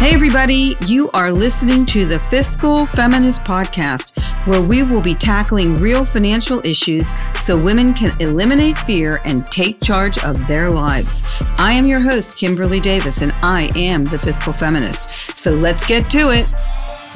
Hey, everybody, you are listening to the Fiscal Feminist Podcast, where we will be tackling real financial issues so women can eliminate fear and take charge of their lives. I am your host, Kimberlee Davis, and I am the Fiscal Feminist. So let's get to it.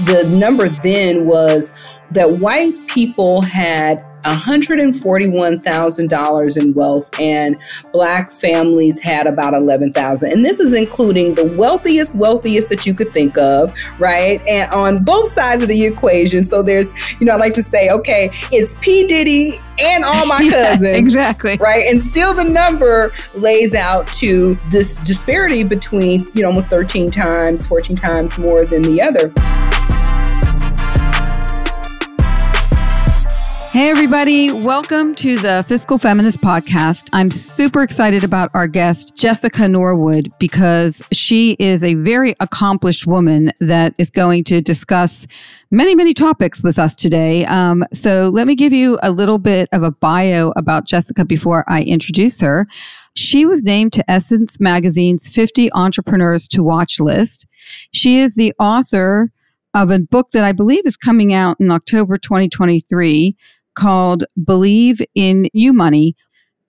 The number then was that white people had $141,000 in wealth and black families had about 11,000. And this is including the wealthiest wealthiest that you could think of, right? And on both sides of the equation. So there's, you know, I like to say, okay, it's P Diddy and all my cousins. yeah, exactly. Right? And still the number lays out to this disparity between, you know, almost 13 times, 14 times more than the other. Hey, everybody. Welcome to the Fiscal Feminist Podcast. I'm super excited about our guest, Jessica Norwood, because she is a very accomplished woman that is going to discuss many, many topics with us today. Um, so let me give you a little bit of a bio about Jessica before I introduce her. She was named to Essence Magazine's 50 Entrepreneurs to Watch list. She is the author of a book that I believe is coming out in October 2023 called Believe in You Money.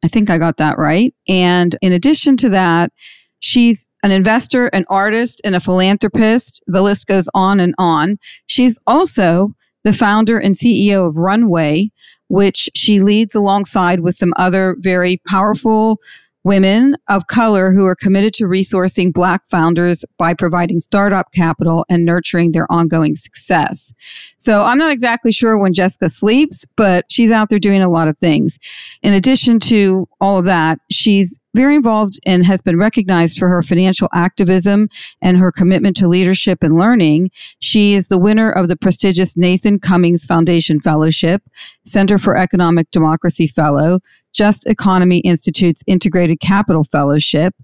I think I got that right. And in addition to that, she's an investor, an artist, and a philanthropist. The list goes on and on. She's also the founder and CEO of Runway, which she leads alongside with some other very powerful women of color who are committed to resourcing Black founders by providing startup capital and nurturing their ongoing success. So I'm not exactly sure when Jessica sleeps, but she's out there doing a lot of things. In addition to all of that, she's very involved and has been recognized for her financial activism and her commitment to leadership and learning. She is the winner of the prestigious Nathan Cummings Foundation Fellowship, Center for Economic Democracy Fellow, Just Economy Institute's Integrated Capital Fellowship,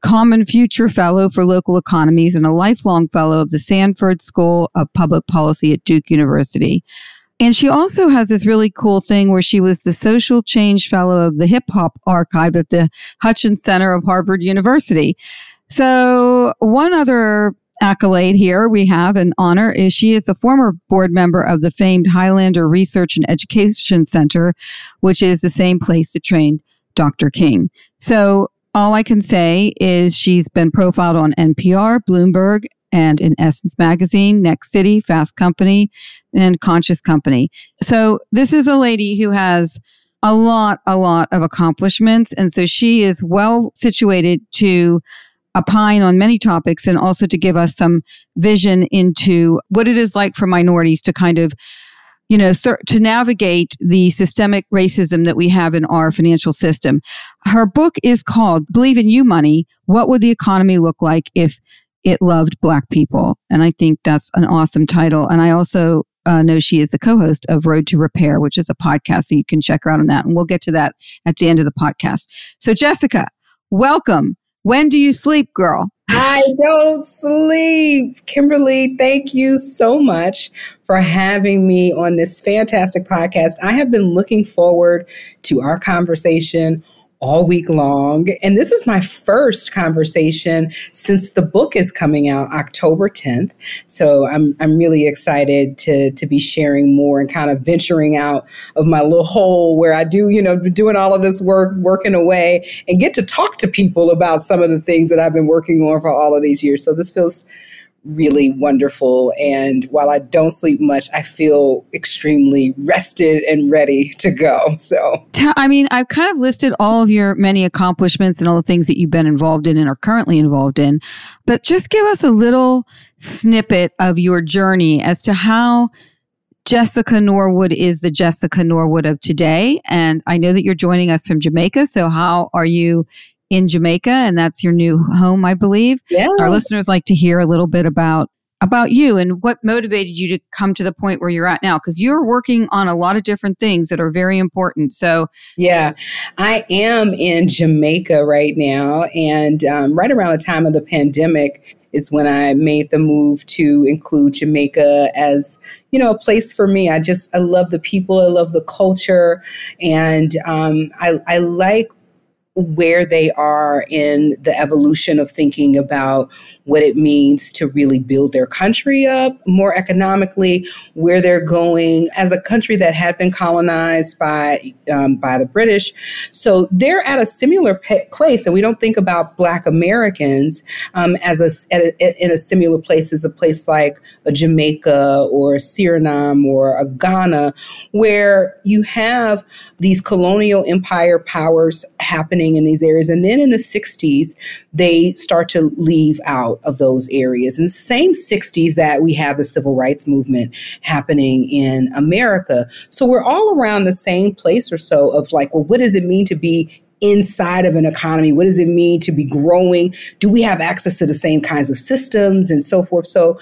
Common Future Fellow for Local Economies, and a lifelong fellow of the Sanford School of Public Policy at Duke University. And she also has this really cool thing where she was the social change fellow of the hip hop archive at the Hutchins Center of Harvard University. So, one other accolade here we have an honor is she is a former board member of the famed Highlander Research and Education Center, which is the same place that trained Dr. King. So, all I can say is she's been profiled on NPR, Bloomberg, and in Essence Magazine, Next City, Fast Company, and Conscious Company. So this is a lady who has a lot, a lot of accomplishments. And so she is well situated to opine on many topics and also to give us some vision into what it is like for minorities to kind of you know, to navigate the systemic racism that we have in our financial system. Her book is called Believe in You Money What Would the Economy Look Like If it Loved Black People. And I think that's an awesome title. And I also uh, know she is the co host of Road to Repair, which is a podcast. So you can check her out on that. And we'll get to that at the end of the podcast. So, Jessica, welcome. When do you sleep, girl? I don't sleep. Kimberlee, thank you so much for having me on this fantastic podcast. I have been looking forward to our conversation all week long. And this is my first conversation since the book is coming out October 10th. So I'm, I'm really excited to, to be sharing more and kind of venturing out of my little hole where I do, you know, doing all of this work, working away and get to talk to people about some of the things that I've been working on for all of these years. So this feels really wonderful. And while I don't sleep much, I feel extremely rested and ready to go. So, I mean, I've kind of listed all of your many accomplishments and all the things that you've been involved in and are currently involved in, but just give us a little snippet of your journey as to how. Jessica Norwood is the Jessica Norwood of today. And I know that you're joining us from Jamaica. So, how are you in Jamaica, and that's your new home, I believe. Yeah. Our listeners like to hear a little bit about about you and what motivated you to come to the point where you're at now because you're working on a lot of different things that are very important so yeah i am in jamaica right now and um, right around the time of the pandemic is when i made the move to include jamaica as you know a place for me i just i love the people i love the culture and um, I, I like where they are in the evolution of thinking about what it means to really build their country up more economically, where they're going as a country that had been colonized by um, by the British. So they're at a similar pe- place, and we don't think about Black Americans um, as a, a, in a similar place as a place like a Jamaica or Suriname or a Ghana, where you have these colonial empire powers happening happening in these areas. And then in the 60s, they start to leave out of those areas. And same 60s that we have the civil rights movement happening in America. So we're all around the same place or so of like, well, what does it mean to be inside of an economy? What does it mean to be growing? Do we have access to the same kinds of systems and so forth? So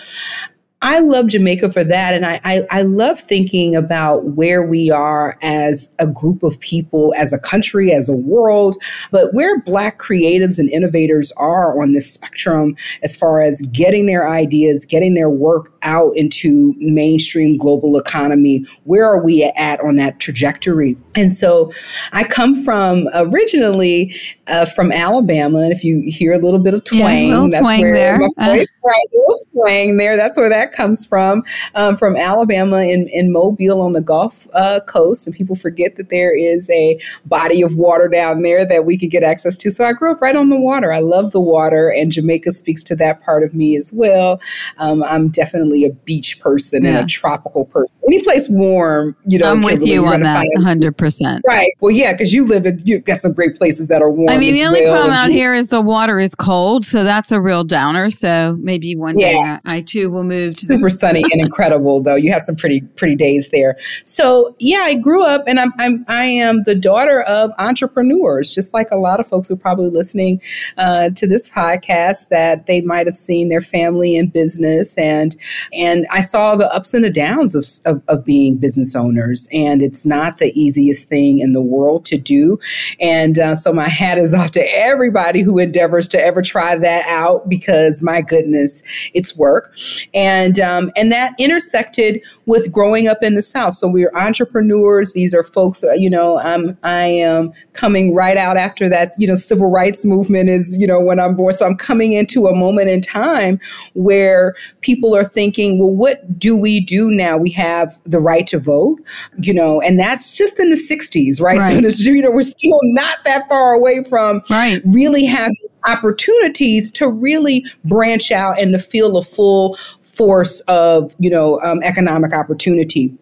I love Jamaica for that. And I, I, I, love thinking about where we are as a group of people, as a country, as a world, but where Black creatives and innovators are on this spectrum as far as getting their ideas, getting their work out into mainstream global economy. Where are we at on that trajectory? And so I come from originally uh, from Alabama. And if you hear a little bit of twang, yeah, that's twang where there. my voice, uh. right, little twang there. That's where that comes from, um, from Alabama in, in Mobile on the Gulf uh, Coast. And people forget that there is a body of water down there that we could get access to. So I grew up right on the water. I love the water, and Jamaica speaks to that part of me as well. Um, I'm definitely a beach person yeah. and a tropical person. Any place warm, you know. I'm with you on that, 100%. Right. Well, yeah, because you live in, you've got some great places that are warm. I mean, the only well problem out here is the water is cold. So that's a real downer. So maybe one day. I, I too will move super sunny and incredible though. You have some pretty pretty days there. So yeah, I grew up and I'm, I'm I am the daughter of entrepreneurs, just like a lot of folks who are probably listening uh, to this podcast that they might have seen their family in business and and I saw the ups and the downs of, of, of being business owners and it's not the easiest thing in the world to do. And uh, so my hat is off to everybody who endeavors to ever try that out because my goodness, it's work. And um, and that intersected with growing up in the South. So we're entrepreneurs. These are folks, uh, you know, I'm, I am coming right out after that, you know, civil rights movement is, you know, when I'm born. So I'm coming into a moment in time where people are thinking, well, what do we do now? We have the right to vote, you know, and that's just in the 60s, right? right. So, this, you know, we're still not that far away from right. really having opportunities to really branch out and to feel a full force of you know um, economic opportunity.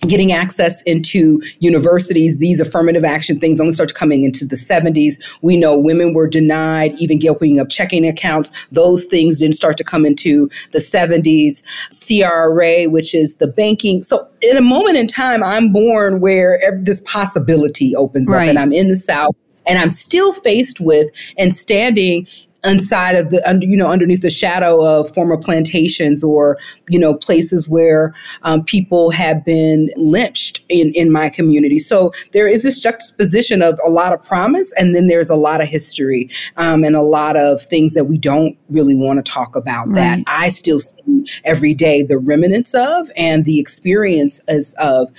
Getting access into universities these affirmative action things only started coming into the 70s we know women were denied even opening up checking accounts. Those things didn't start to come into the 70s cra which is the banking. So in a moment in time i'm born where this possibility opens right. up and i'm in the south and I'm still faced with and standing inside of the under you know underneath the shadow of former plantations or you know places where um, people have been lynched in in my community so there is this juxtaposition of a lot of promise and then there's a lot of history um, and a lot of things that we don't really want to talk about right. that i still see every day the remnants of and the experiences of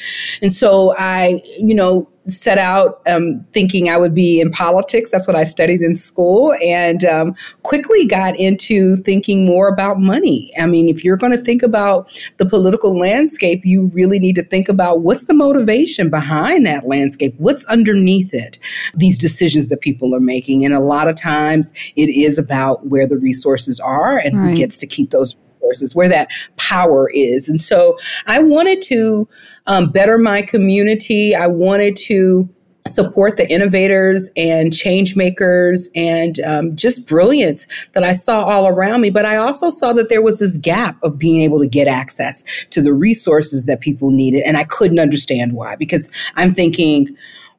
and so i you know set out um, thinking I would be in politics. That's what I studied in school, and um, quickly got into thinking more about money. I mean, if you're going to think about the political landscape, you really need to think about what's the motivation behind that landscape, what's underneath it, these decisions that people are making. And a lot of times it is about where the resources are and right. who gets to keep those resources, where that power is. And so I wanted to um, better my community. I wanted to support the innovators and change makers and um, just brilliance that I saw all around me. But I also saw that there was this gap of being able to get access to the resources that people needed. And I couldn't understand why, because I'm thinking,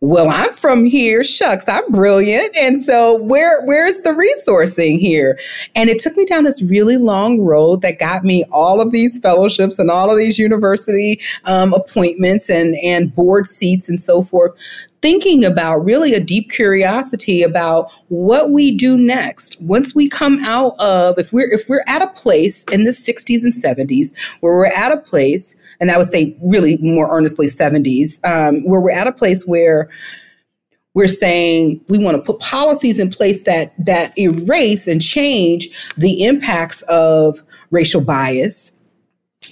well, I'm from here. Shucks, I'm brilliant. And so where where's the resourcing here? And it took me down this really long road that got me all of these fellowships and all of these university um, appointments and and board seats and so forth thinking about really a deep curiosity about what we do next once we come out of if we're if we're at a place in the 60s and 70s where we're at a place and I would say really more earnestly 70s, um, where we're at a place where we're saying we want to put policies in place that that erase and change the impacts of racial bias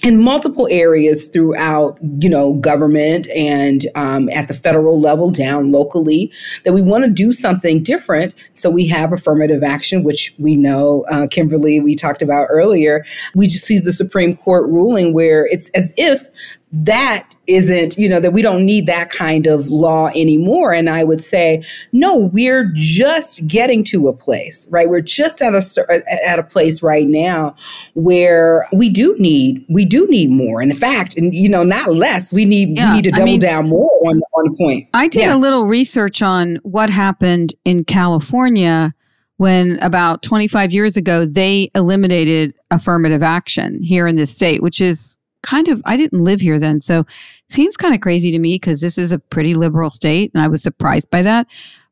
in multiple areas throughout, you know, government and um, at the federal level, down locally, that we want to do something different. So we have affirmative action, which we know, uh, Kimberlee, we talked about earlier. We just see the Supreme Court ruling where it's as if that isn't, you know, that we don't need that kind of law anymore. And I would say, no, we're just getting to a place, right? We're just at a at a place right now where we do need we do need more. And in fact, and you know, not less. We need yeah, we need to double I mean, down more on on point. I did yeah. a little research on what happened in California when about 25 years ago they eliminated affirmative action here in this state, which is kind of, I didn't live here then. So seems kind of crazy to me because this is a pretty liberal state and I was surprised by that.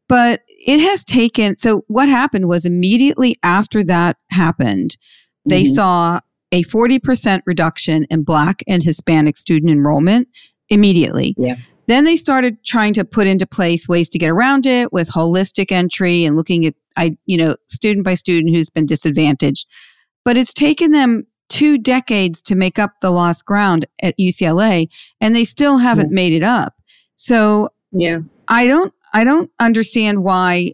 But it has taken, so what happened was immediately after that happened, they mm-hmm. saw a 40% reduction in Black and Hispanic student enrollment immediately. Yeah. Then they started trying to put into place ways to get around it with holistic entry and looking at, I, you know, student by student who's been disadvantaged. But it's taken them two decades to make up the lost ground at UCLA and they still haven't yeah. made it up. So yeah. I don't I don't understand why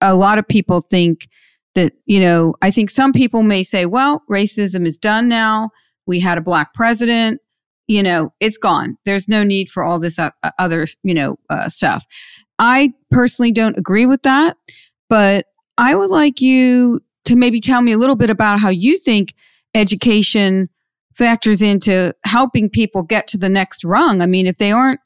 a lot of people think that, you know, I think some people may say, well, racism is done now. We had a black president, you know, it's gone. There's no need for all this other, you know, uh, stuff. I personally don't agree with that, but I would like you to maybe tell me a little bit about how you think education factors into helping people get to the next rung. I mean, if they aren't,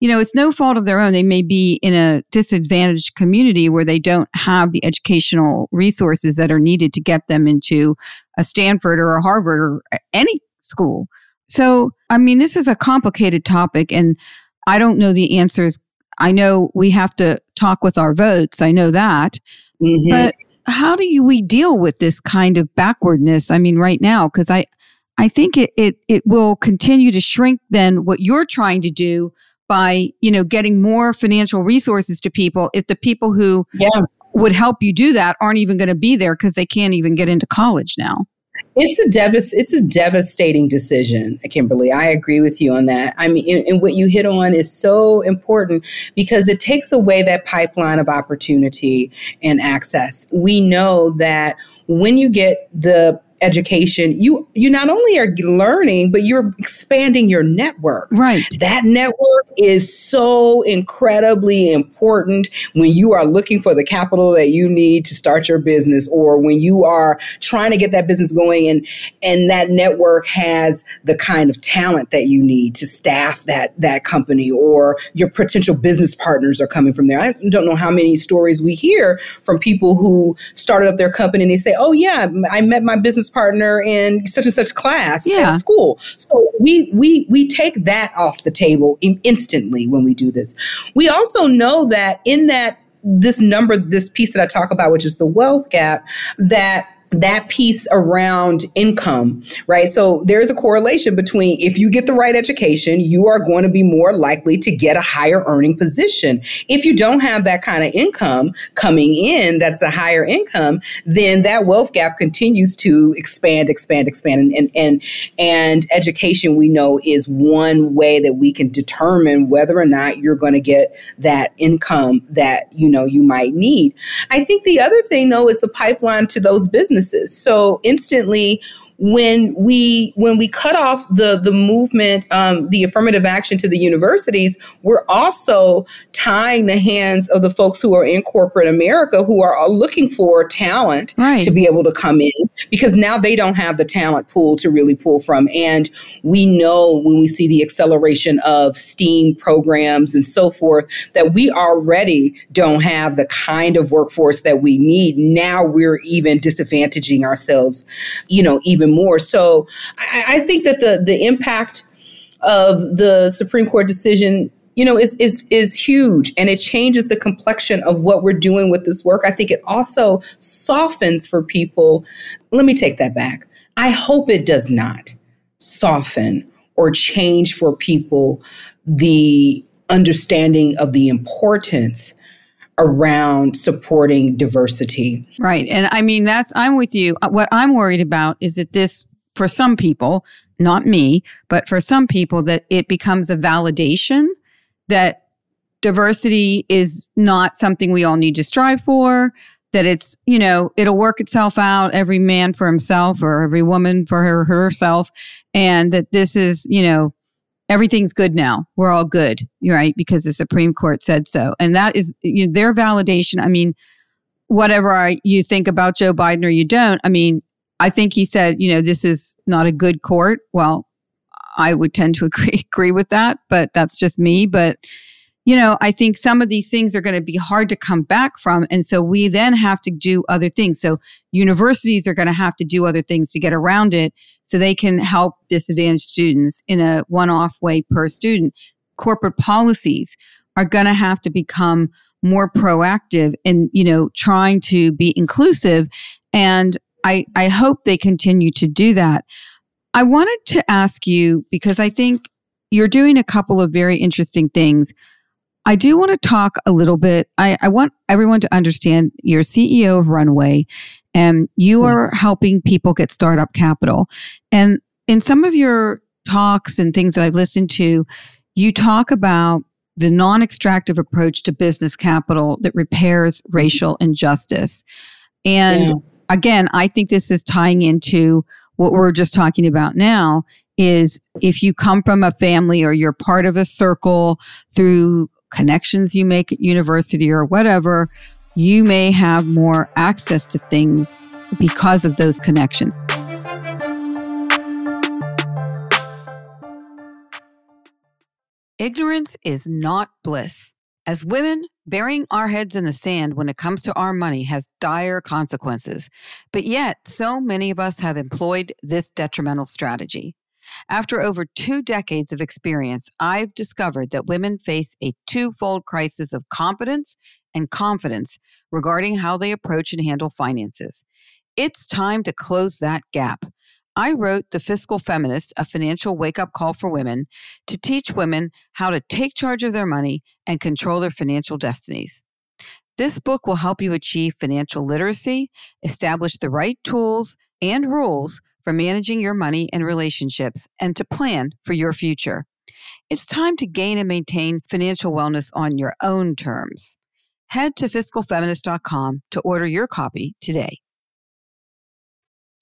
you know, it's no fault of their own. They may be in a disadvantaged community where they don't have the educational resources that are needed to get them into a Stanford or a Harvard or any school. So, I mean, this is a complicated topic and I don't know the answers. I know we have to talk with our votes. I know that. Mm-hmm. But how do you, we deal with this kind of backwardness? I mean, right now, because I, I think it, it it will continue to shrink then what you're trying to do by you know getting more financial resources to people if the people who yeah. would help you do that aren't even going to be there because they can't even get into college now. It's a devas- it's a devastating decision, Kimberlee. I agree with you on that. I mean, and, and, what you hit on is so important because it takes away that pipeline of opportunity and access. We know that when you get the education you you not only are learning but you're expanding your network. Right. That network is so incredibly important when you are looking for the capital that you need to start your business or when you are trying to get that business going and and that network has the kind of talent that you need to staff that that company or your potential business partners are coming from there. I don't know how many stories we hear from people who started up their company and they say oh yeah i met my business partner in such and such class yeah. at school. So we we we take that off the table in, instantly when we do this. We also know that in that this number, this piece that I talk about, which is the wealth gap, that that piece around income, right? So there's a correlation between if you get the right education, you are going to be more likely to get a higher earning position. If you don't have that kind of income coming in, that's a higher income, then that wealth gap continues to expand, expand, expand. And, and, and, and education we know is one way that we can determine whether or not you're going to get that income that, you know, you might need. I think the other thing though is the pipeline to those businesses businesses. So instantly, when we when we cut off the the movement, um, the affirmative action to the universities, we're also tying the hands of the folks who are in corporate America who are looking for talent right. to be able to come in because now they don't have the talent pool to really pull from. And we know when we see the acceleration of STEAM programs and so forth that we already don't have the kind of workforce that we need. Now we're even disadvantaging ourselves, you know, even even more. So I, I think that the the impact of the Supreme Court decision you know is is is huge and it changes the complexion of what we're doing with this work. I think it also softens for people. Let me take that back. I hope it does not soften or change for people the understanding of the importance around supporting diversity. Right. And I mean, that's, I'm with you. Uh, what I'm worried about is that this, for some people, not me, but for some people, that it becomes a validation that diversity is not something we all need to strive for, that it's, you know, it'll work itself out, every man for himself or every woman for her herself. And that this is, you know, everything's good now. We're all good, right? Because the Supreme Court said so. And that is you know, their validation. I mean, whatever I, you think about Joe Biden or you don't, I mean, I think he said, you know, this is not a good court. Well, I would tend to agree, agree with that, but that's just me. But you know, I think some of these things are going to be hard to come back from. And so we then have to do other things. So universities are going to have to do other things to get around it so they can help disadvantaged students in a one off way per student. Corporate policies are going to have to become more proactive in, you know, trying to be inclusive. And I, I hope they continue to do that. I wanted to ask you because I think you're doing a couple of very interesting things. I do want to talk a little bit. I, I want everyone to understand you're CEO of Runway and you hmm. are helping people get startup capital. And in some of your talks and things that I've listened to, you talk about the non extractive approach to business capital that repairs hmm. racial injustice. And yes. again, I think this is tying into what we're just talking about now is if you come from a family or you're part of a circle through connections you make at university or whatever, you may have more access to things because of those connections. Ignorance is not bliss. As women, burying our heads in the sand when it comes to our money has dire consequences. But yet, so many of us have employed this detrimental strategy. After over two decades of experience, I've discovered that women face a twofold crisis of competence and confidence regarding how they approach and handle finances. It's time to close that gap. I wrote The Fiscal Feminist, a financial wake up call for women to teach women how to take charge of their money and control their financial destinies. This book will help you achieve financial literacy, establish the right tools and rules for managing your money and relationships and to plan for your future. It's time to gain and maintain financial wellness on your own terms. Head to fiscalfeminist.com to order your copy today.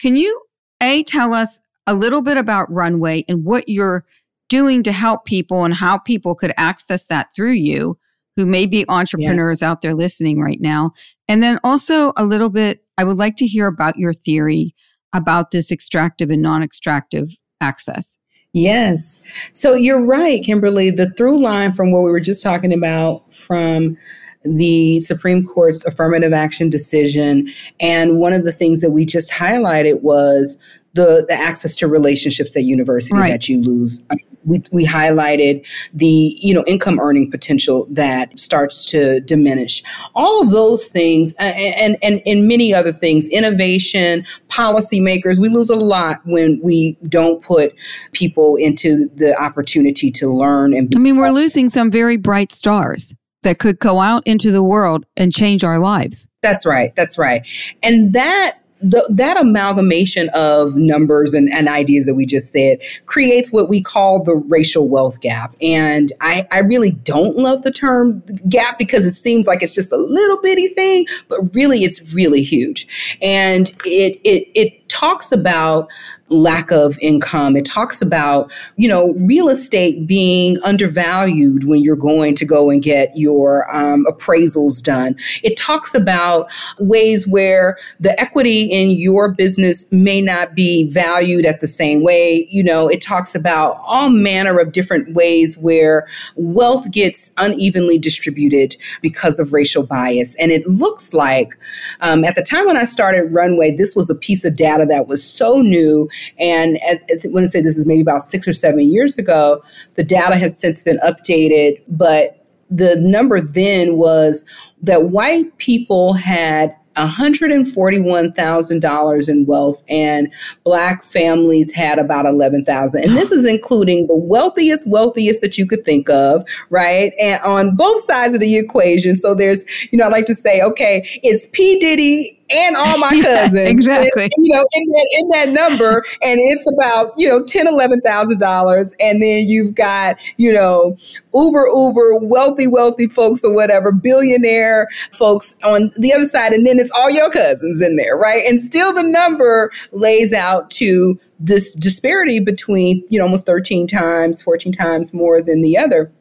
Can you, A, tell us a little bit about Runway and what you're doing to help people and how people could access that through you who may be entrepreneurs yeah. out there listening right now? And then also a little bit, I would like to hear about your theory about this extractive and non extractive access. Yes. So you're right, Kimberlee. The through line from what we were just talking about from the Supreme Court's affirmative action decision. And one of the things that we just highlighted was the, the access to relationships at university right. that you lose we, we highlighted the you know income earning potential that starts to diminish. All of those things uh, and and and many other things innovation policymakers we lose a lot when we don't put people into the opportunity to learn and i mean we're losing some very bright stars that could go out into the world and change our lives. That's right that's right. And that the, that amalgamation of numbers and, and ideas that we just said creates what we call the racial wealth gap. And I, I really don't love the term gap because it seems like it's just a little bitty thing, but really it's really huge. And it, it, it talks about lack of income. It talks about, you know, real estate being undervalued when you're going to go and get your um, appraisals done. It talks about ways where the equity in your business may not be valued at the same way. You know, it talks about all manner of different ways where wealth gets unevenly distributed because of racial bias. And it looks like um, at the time when I started Runway, this was a piece of data that was so new. And at, at, when I say this is maybe about six or seven years ago, the data has since been updated, but the number then was that white people had $141,000 in wealth and black families had about 11,000 and this is including the wealthiest wealthiest that you could think of right? And on both sides of the equation. So there's you know I like to say okay it's P. Diddy and all my cousins. Yeah, exactly. And, you know, in that, in that number. And it's about, you know, ten, eleven thousand dollars. And then you've got, you know, uber, uber, wealthy, wealthy folks or whatever, billionaire folks on the other side. And then it's all your cousins in there, right? And still the number lays out to this disparity between, you know, almost 13 times, 14 times more than the other.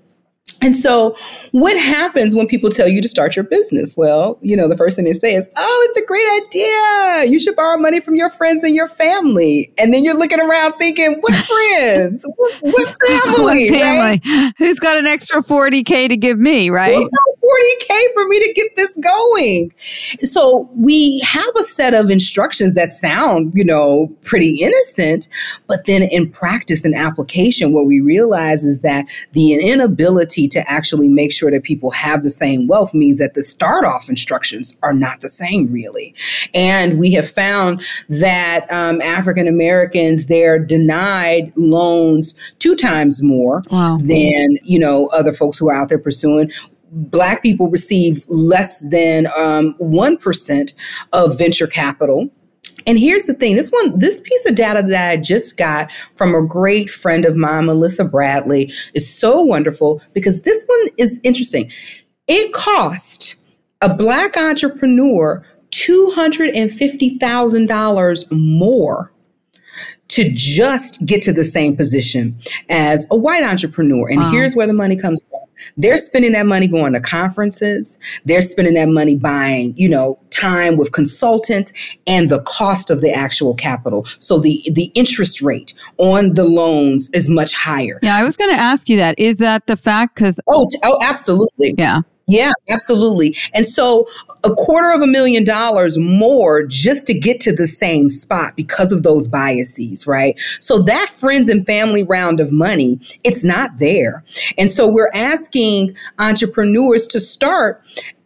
And so, what happens when people tell you to start your business? Well, you know, the first thing they say is, Oh, it's a great idea. You should borrow money from your friends and your family. And then you're looking around thinking, What friends? what, what, family? what family? Right? Who's got an extra 40K to give me, right? Who's got 40K for me to get this going? So, we have a set of instructions that sound, you know, pretty innocent. But then in practice and application, what we realize is that the inability to actually make sure that people have the same wealth means that the start off instructions are not the same, really. And we have found that um, African Americans, they're denied loans two times more wow. than, you know, other folks who are out there pursuing black people receive less than um, 1% of venture capital and here's the thing this one, this piece of data that I just got from a great friend of mine, Melissa Bradley, is so wonderful because this one is interesting. It cost a Black entrepreneur $250,000 more to just get to the same position as a white entrepreneur. And wow. here's where the money comes from. They're spending that money going to conferences. They're spending that money buying, you know, time with consultants and the cost of the actual capital. So the the interest rate on the loans is much higher. Yeah, I was going to ask you that. Is that the fact cuz Oh, oh absolutely. Yeah. Yeah, absolutely. And so a quarter of a million dollars more just to get to the same spot because of those biases, right? So that friends and family round of money, it's not there. And so we're asking entrepreneurs to start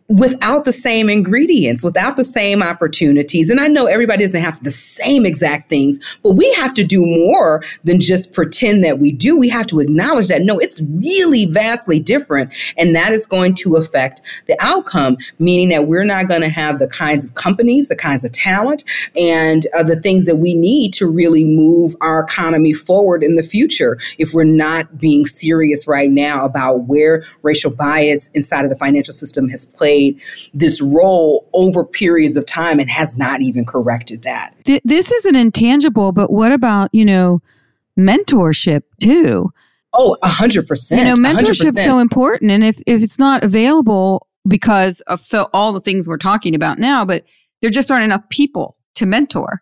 without the same ingredients, without the same opportunities. And I know everybody doesn't have the same exact things, but we have to do more than just pretend that we do. We have to acknowledge that no, it's really vastly different. And that is going to affect the outcome, meaning that we're not going to have the kinds of companies, the kinds of talent, and uh, the things that we need to really move our economy forward in the future if we're not being serious right now about where racial bias inside of the financial system has played played this role over periods of time and has not even corrected that. This is an intangible, but what about, you know, mentorship too? Oh, a hundred percent. You know, mentorship is so important. And if, if it's not available because of so all the things we're talking about now, but there just aren't enough people to mentor.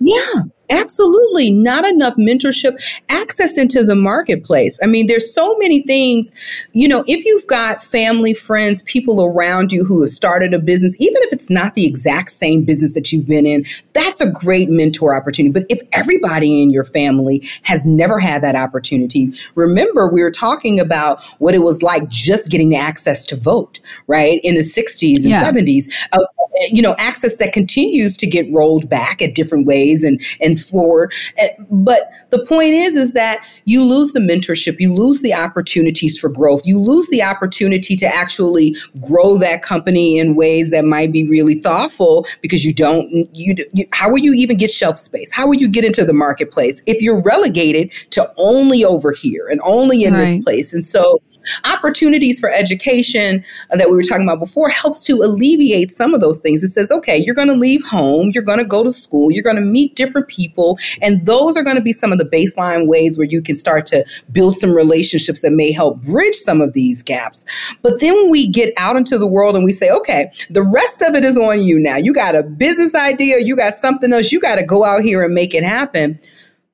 Yeah, absolutely. Not enough mentorship, access into the marketplace. I mean, there's so many things, you know, if you've got family, friends, people around you who have started a business, even if it's not the exact same business that you've been in, that's a great mentor opportunity. But if everybody in your family has never had that opportunity, remember we were talking about what it was like just getting the access to vote, right? In the 60s and yeah. 70s, uh, you know, access that continues to get rolled back at different different ways and and forward. Eh, but the point is, is that you lose the mentorship, you lose the opportunities for growth, you lose the opportunity to actually grow that company in ways that might be really thoughtful because you don't. You, you how will you even get shelf space? How will you get into the marketplace if you're relegated to only over here and only in right. this place? And so Opportunities for education uh, that we were talking about before helps to alleviate some of those things. It says, okay, you're going to leave home, you're going to go to school, you're going to meet different people, and those are going to be some of the baseline ways where you can start to build some relationships that may help bridge some of these gaps. But then when we get out into the world and we say, okay, the rest of it is on you now. You got a business idea, you got something else, you got to go out here and make it happen.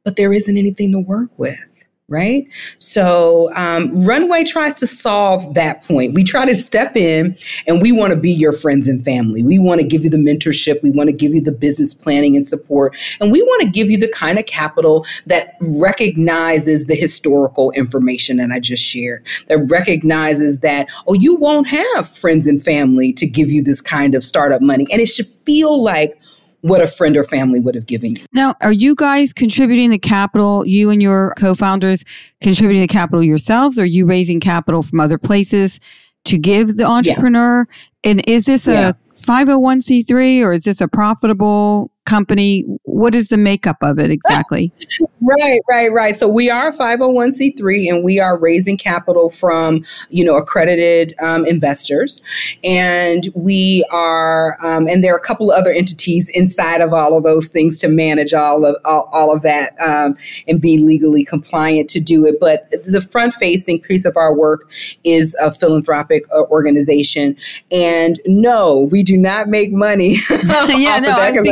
But there isn't anything to work with right? So, um, Runway tries to solve that point. We try to step in and we want to be your friends and family. We want to give you the mentorship. We want to give you the business planning and support. And we want to give you the kind of capital that recognizes the historical information that I just shared, that recognizes that, oh, you won't have friends and family to give you this kind of startup money. And it should feel like what a friend or family would have given you. Now, are you guys contributing the capital, you and your co founders contributing the capital yourselves? Or are you raising capital from other places to give the entrepreneur? Yeah. And is this yeah. a 501c3 or is this a profitable company? What is the makeup of it exactly? right, right, right. So we are 501c3 and we are raising capital from, you know, accredited um, investors. And we are, um, and there are a couple of other entities inside of all of those things to manage all of, all, all of that um, and be legally compliant to do it. But the front facing piece of our work is a philanthropic uh, organization. And no, we do not make money. yeah, no,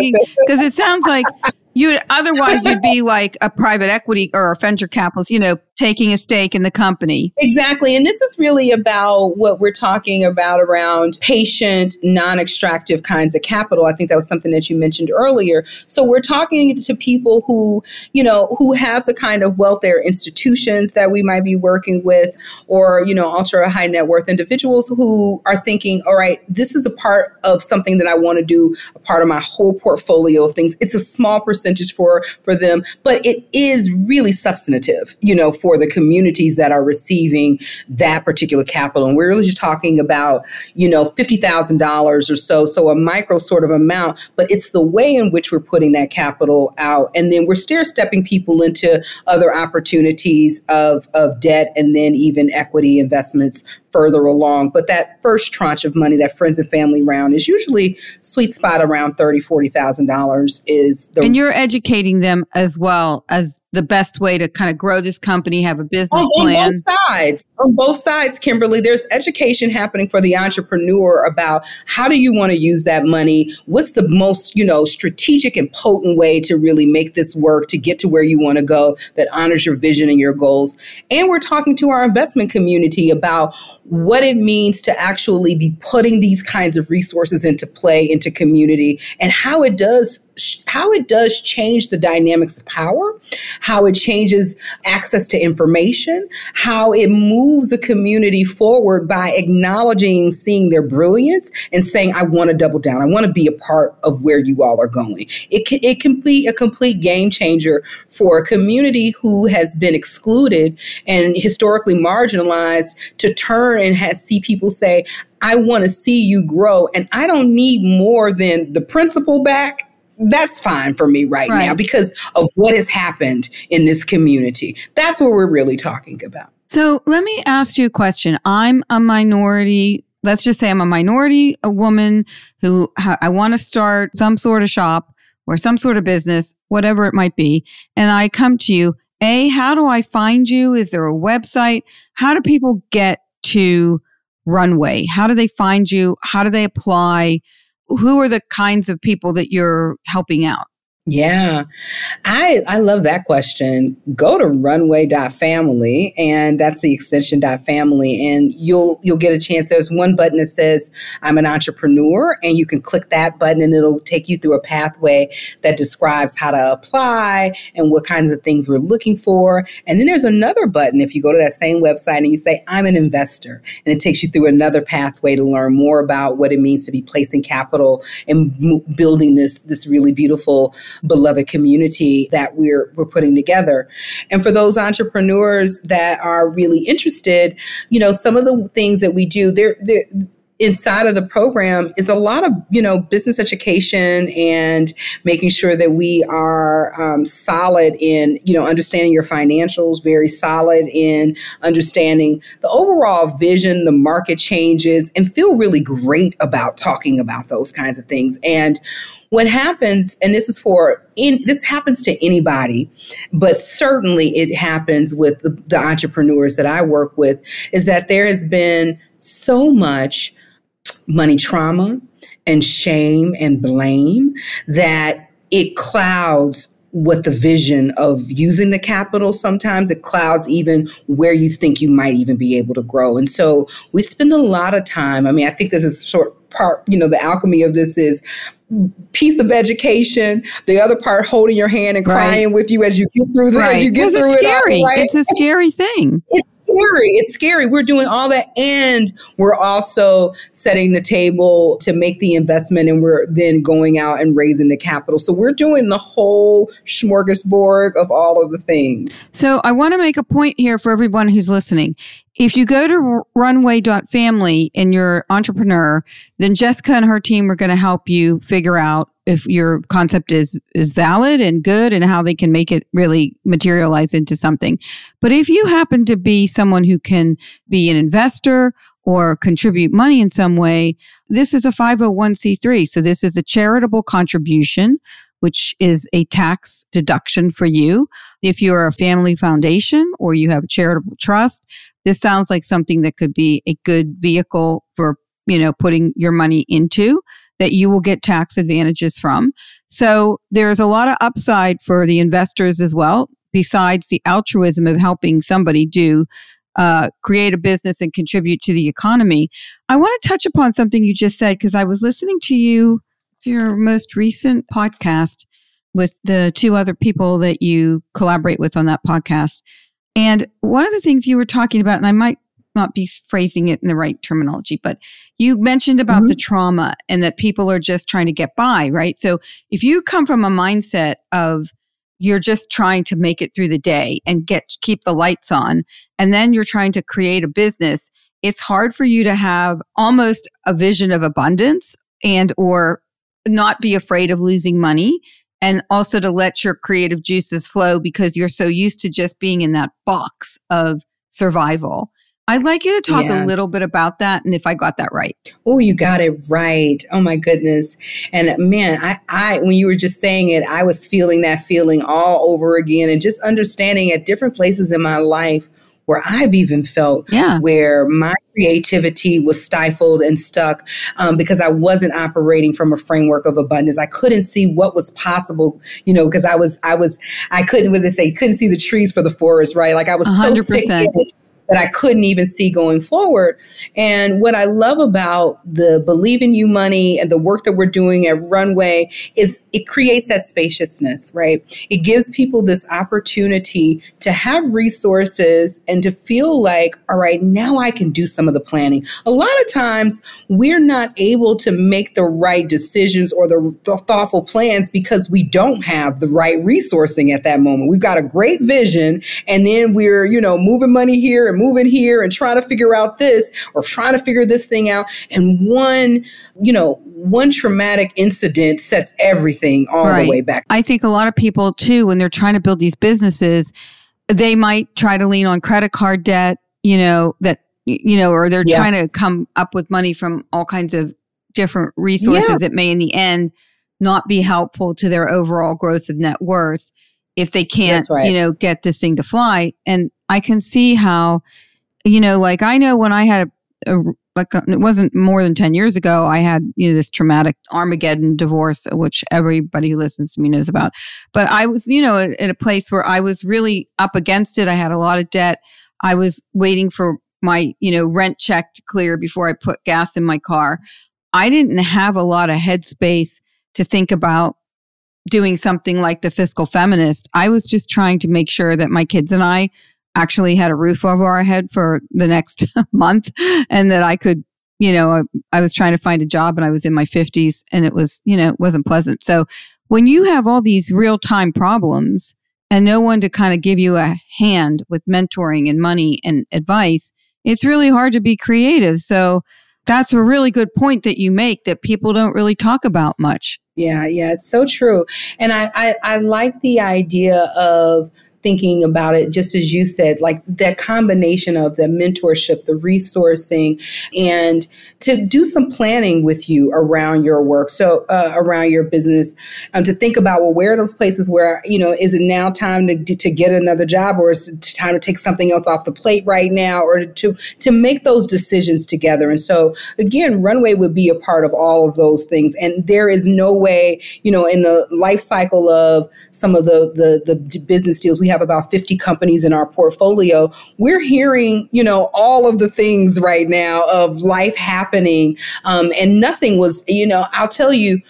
because it sounds like you otherwise you'd be like a private equity or a venture capitalist, you know, taking a stake in the company. Exactly. And this is really about what we're talking about around patient, non extractive kinds of capital. I think that was something that you mentioned earlier. So we're talking to people who, you know, who have the kind of wealth, their institutions that we might be working with, or, you know, ultra high net worth individuals who are thinking, all right, this is a part of something that I want to do, a part of my whole portfolio of things. It's a small percentage for, for them, but it is really substantive, you know, for the communities that are receiving that particular capital. And we're really just talking about, you know, $50,000 or so, so a micro sort of amount, but it's the way in which we're putting that capital out. And then we're stair stepping people into other opportunities of, of debt and then even equity investments further along. But that first tranche of money, that friends and family round, is usually sweet spot around thirty, forty thousand dollars. Is the and you're educating them as well as the best way to kind of grow this company, have a business on, plan. On both sides, on both sides, Kimberlee, there's education happening for the entrepreneur about how do you want to use that money. What's the most you know strategic and potent way to really make this work to get to where you want to go that honors your vision and your goals. And we're talking to our investment community about what it means to actually be putting these kinds of resources into play into community and how it does how it does change the dynamics of power, how it changes access to information, how it moves a community forward by acknowledging, seeing their brilliance and saying, I want to double down. I want to be a part of where you all are going. It can, it can be a complete game changer for a community who has been excluded and historically marginalized to turn and have, see people say, I want to see you grow and I don't need more than the principal back that's fine for me right, right, now because of what has happened in this community. That's what we're really talking about. So let me ask you a question. I'm a minority. Let's just say I'm a minority, a woman who I want to start some sort of shop or some sort of business, whatever it might be. And I come to you. A, how do I find you? Is there a website? How do people get to Runway? How do they find you? How do they apply? Who are the kinds of people that you're helping out? Yeah, I I love that question. Go to runway.family and that's the extension family and you'll you'll get a chance. There's one button that says I'm an entrepreneur and you can click that button and it'll take you through a pathway that describes how to apply and what kinds of things we're looking for. And then there's another button if you go to that same website and you say I'm an investor and it takes you through another pathway to learn more about what it means to be placing capital and building this this really beautiful beloved community that we're we're putting together. And for those entrepreneurs that are really interested, you know, some of the things that we do, there inside of the program is a lot of you know business education and making sure that we are um, solid in you know understanding your financials very solid in understanding the overall vision the market changes and feel really great about talking about those kinds of things and what happens, and this is for in, this happens to anybody, but certainly it happens with the, the entrepreneurs that I work with, is that there has been so much money trauma and shame and blame that it clouds what the vision of using the capital sometimes it clouds even where you think you might even be able to grow. And so we spend a lot of time i mean i think this is sort part you know the alchemy of this is piece of education, the other part holding your hand and crying right. with you as you get through the, right. as you get through it. it's scary. It right? It's a scary thing. It's scary. It's scary. We're doing all that and we're also setting the table to make the investment and we're then going out and raising the capital. So we're doing the whole smorgasbord of all of the things. So I want to make a point here for everyone who's listening. If you go to runway.family and you're an entrepreneur, then Jessica and her team are going to help you figure out if your concept is is valid and good and how they can make it really materialize into something. But if you happen to be someone who can be an investor or contribute money in some way, this is a 501c3. So this is a charitable contribution which is a tax deduction for you. If you're a family foundation or you have a charitable trust, this sounds like something that could be a good vehicle for, you know, putting your money into that you will get tax advantages from. So there's a lot of upside for the investors as well, besides the altruism of helping somebody do uh, create a business and contribute to the economy. I want to touch upon something you just said because I was listening to you, your most recent podcast with the two other people that you collaborate with on that podcast. And one of the things you were talking about, and I might not be phrasing it in the right terminology, but you mentioned about mm-hmm. the trauma and that people are just trying to get by, right? So if you come from a mindset of you're just trying to make it through the day and get keep the lights on, and then you're trying to create a business, it's hard for you to have almost a vision of abundance and or not be afraid of losing money and also to let your creative juices flow because you're so used to just being in that box of survival. I'd like you to talk yes. a little bit about that and if I got that right. Oh, you got it right. Oh my goodness. And man, I, I when you were just saying it, I was feeling that feeling all over again and just understanding at different places in my life where I've even felt yeah. where my creativity was stifled and stuck um, because I wasn't operating from a framework of abundance. I couldn't see what was possible, you know, because I was, I was, I couldn't, what they say, couldn't see the trees for the forest, right? Like I was 100%. so that I couldn't even see going forward. And what I love about the Believe in You money and the work that we're doing at Runway is it creates that spaciousness, right? It gives people this opportunity to have resources and to feel like, all right, now I can do some of the planning. A lot of times we're not able to make the right decisions or the, the thoughtful plans because we don't have the right resourcing at that moment. We've got a great vision and then we're, you know, moving money here and moving here and trying to figure out this or trying to figure this thing out. And one, you know, one traumatic incident sets everything all right. the way back. I think a lot of people too, when they're trying to build these businesses, they might try to lean on credit card debt, you know, that, you know, or they're yeah. trying to come up with money from all kinds of different resources yeah. that may in the end not be helpful to their overall growth of net worth if they can't, right. you know, get this thing to fly. And I can see how, you know, like I know when I had a, a like a, it wasn't more than 10 years ago, I had, you know, this traumatic Armageddon divorce, which everybody who listens to me knows about. But I was, you know, in a place where I was really up against it. I had a lot of debt. I was waiting for my, you know, rent check to clear before I put gas in my car. I didn't have a lot of headspace to think about doing something like the fiscal feminist. I was just trying to make sure that my kids and I actually had a roof over our head for the next month and that I could, you know, I was trying to find a job and I was in my 50s and it was, you know, it wasn't pleasant. So when you have all these real time problems and no one to kind of give you a hand with mentoring and money and advice, it's really hard to be creative. So that's a really good point that you make that people don't really talk about much. Yeah, yeah, it's so true. And I, I, I like the idea of thinking about it just as you said, like that combination of the mentorship, the resourcing, and to do some planning with you around your work. So uh, around your business, um, to think about well, where are those places where you know is it now time to to get another job, or is it time to take something else off the plate right now, or to to make those decisions together. And so again, Runway would be a part of all of those things. And there is no way, you know, in the life cycle of some of the the, the business deals, we have about 50 companies in our portfolio. We're hearing, you know, all of the things right now of life happening, um, and nothing was, you know, I'll tell you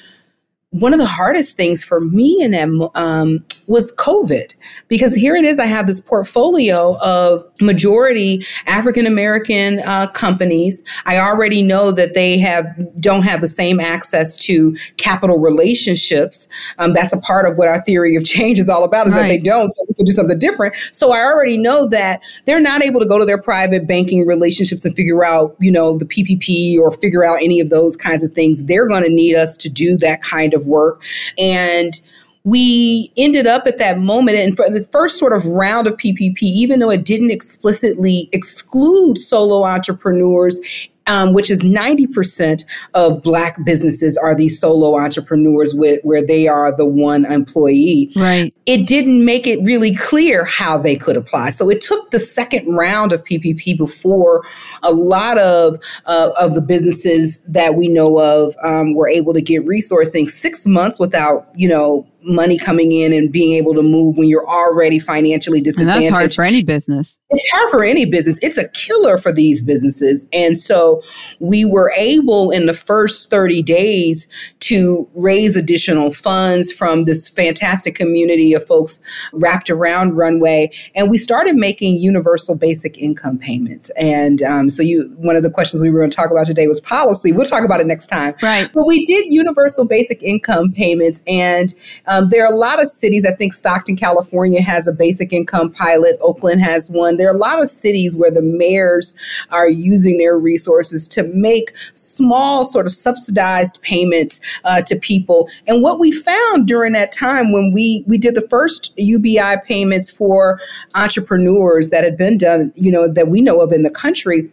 one of the hardest things for me in that um, was COVID, because here it is. I have this portfolio of majority African American uh, companies. I already know that they have don't have the same access to capital relationships. Um, that's a part of what our theory of change is all about. Is right. that they don't, so we can do something different. So I already know that they're not able to go to their private banking relationships and figure out, you know, the PPP or figure out any of those kinds of things. They're going to need us to do that kind of of work. And we ended up at that moment and for the first sort of round of PPP, even though it didn't explicitly exclude solo entrepreneurs, um, which is 90% of Black businesses are these solo entrepreneurs with, where they are the one employee. Right. It didn't make it really clear how they could apply. So it took the second round of PPP before a lot of, uh, of the businesses that we know of um, were able to get resourcing six months without, you know, money coming in and being able to move when you're already financially disadvantaged. And that's hard for any business. It's hard for any business. It's a killer for these businesses. And so we were able in the first 30 days to raise additional funds from this fantastic community of folks wrapped around Runway. And we started making universal basic income payments. And um, so you, one of the questions we were going to talk about today was policy. We'll talk about it next time. Right. But we did universal basic income payments and um, there are a lot of cities. I think Stockton, California has a basic income pilot. Oakland has one. There are a lot of cities where the mayors are using their resources to make small, sort of subsidized payments uh, to people. And what we found during that time when we we did the first UBI payments for entrepreneurs that had been done, you know, that we know of in the country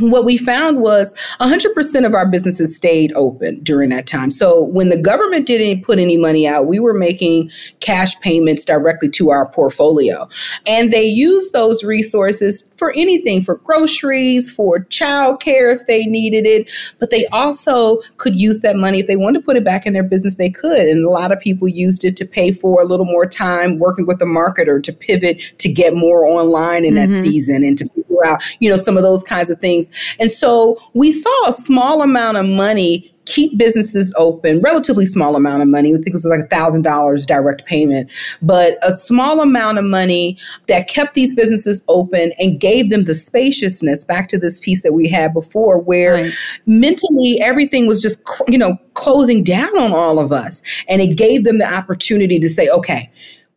what we found was 100% of our businesses stayed open during that time. So when the government didn't put any money out, we were making cash payments directly to our portfolio. And they used those resources for anything for groceries, for childcare if they needed it, but they also could use that money if they wanted to put it back in their business, they could. And a lot of people used it to pay for a little more time working with the marketer to pivot to get more online in mm-hmm. that season and to figure out, you know, some of those kinds of things things. And so we saw a small amount of money keep businesses open, relatively small amount of money. I think it was like a thousand dollars direct payment, but a small amount of money that kept these businesses open and gave them the spaciousness back to this piece that we had before where right. mentally everything was just, you know, closing down on all of us. And it gave them the opportunity to say, okay,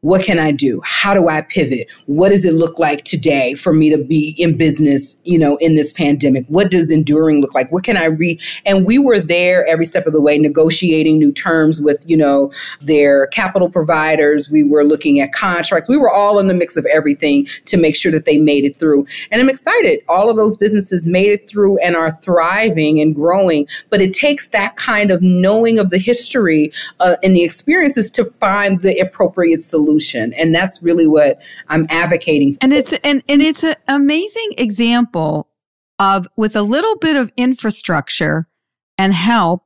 what can I do? How do I pivot? What does it look like today for me to be in business, you know, in this pandemic? What does enduring look like? What can I read? And we were there every step of the way, negotiating new terms with, you know, their capital providers. We were looking at contracts. We were all in the mix of everything to make sure that they made it through. And I'm excited. All of those businesses made it through and are thriving and growing. But it takes that kind of knowing of the history uh, and the experiences to find the appropriate solution solution. And that's really what I'm advocating for. And it's and, and it's an amazing example of with a little bit of infrastructure and help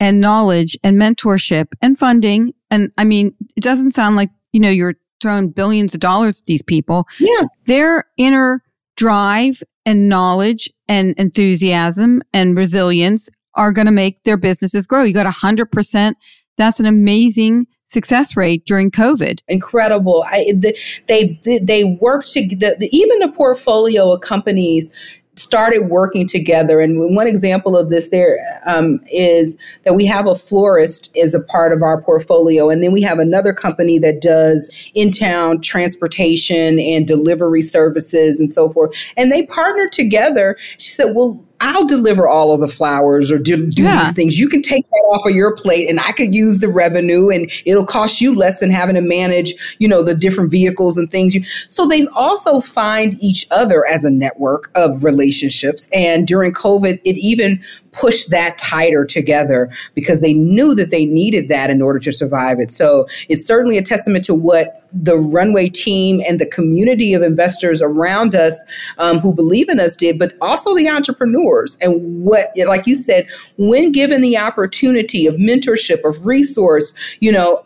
and knowledge and mentorship and funding. And I mean, it doesn't sound like, you know, you're throwing billions of dollars at these people. Yeah. Their inner drive and knowledge and enthusiasm and resilience are going to make their businesses grow. You got 100%. That's an amazing success rate during COVID. Incredible. I, they, they, they worked to, the, even the portfolio of companies started working together. And one example of this there um, is that we have a florist as a part of our portfolio, and then we have another company that does in-town transportation and delivery services and so forth. And they partnered together. She said, "Well, I'll deliver all of the flowers or do, do yeah. these things. You can take that off of your plate and I could use the revenue and it'll cost you less than having to manage, you know, the different vehicles and things. You, so they also find each other as a network of relationships. And during COVID, it even push that tighter together because they knew that they needed that in order to survive it. So it's certainly a testament to what the runway team and the community of investors around us um, who believe in us did, but also the entrepreneurs and what, like you said, when given the opportunity of mentorship, of resource, you know,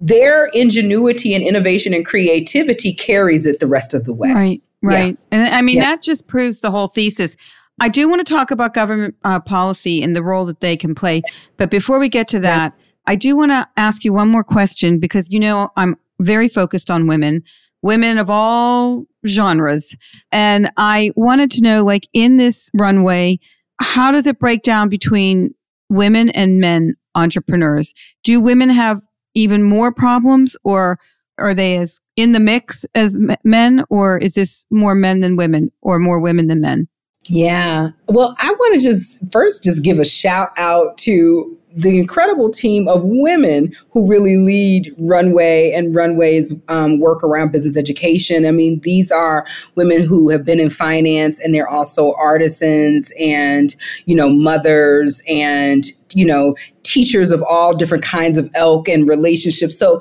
their ingenuity and innovation and creativity carries it the rest of the way. Right. Right. Yeah. And I mean, yeah. that just proves the whole thesis. I do want to talk about government uh, policy and the role that they can play. But before we get to that, I do want to ask you one more question because, you know, I'm very focused on women, women of all genres. And I wanted to know, like, in this runway, how does it break down between women and men entrepreneurs? Do women have even more problems or are they as in the mix as men or is this more men than women or more women than men? Yeah. Well, I want to just first just give a shout out to the incredible team of women who really lead Runway and Runway's um, work around business education. I mean, these are women who have been in finance and they're also artisans and, you know, mothers and you know teachers of all different kinds of elk and relationships so